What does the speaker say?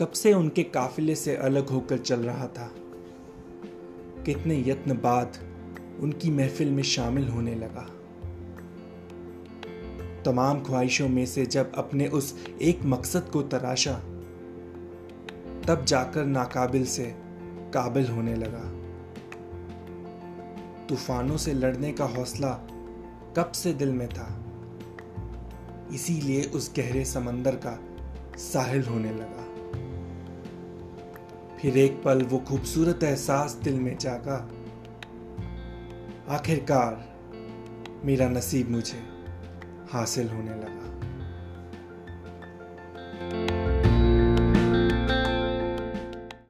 कब से उनके काफिले से अलग होकर चल रहा था। कितने यत्न बाद उनकी महफिल में शामिल होने लगा। तमाम ख्वाहिशों में से जब अपने उस एक मकसद को तराशा, तब जाकर नाकाबिल से काबिल होने लगा। तूफानों से लड़ने का हौसला कब से दिल में था? इसीलिए उस गहरे समंदर का साहिल होने लगा। फिर एक पल वो खूबसूरत एहसास दिल में जागा। आखिरकार, मेरा नसीब मुझे हासिल होने लगा।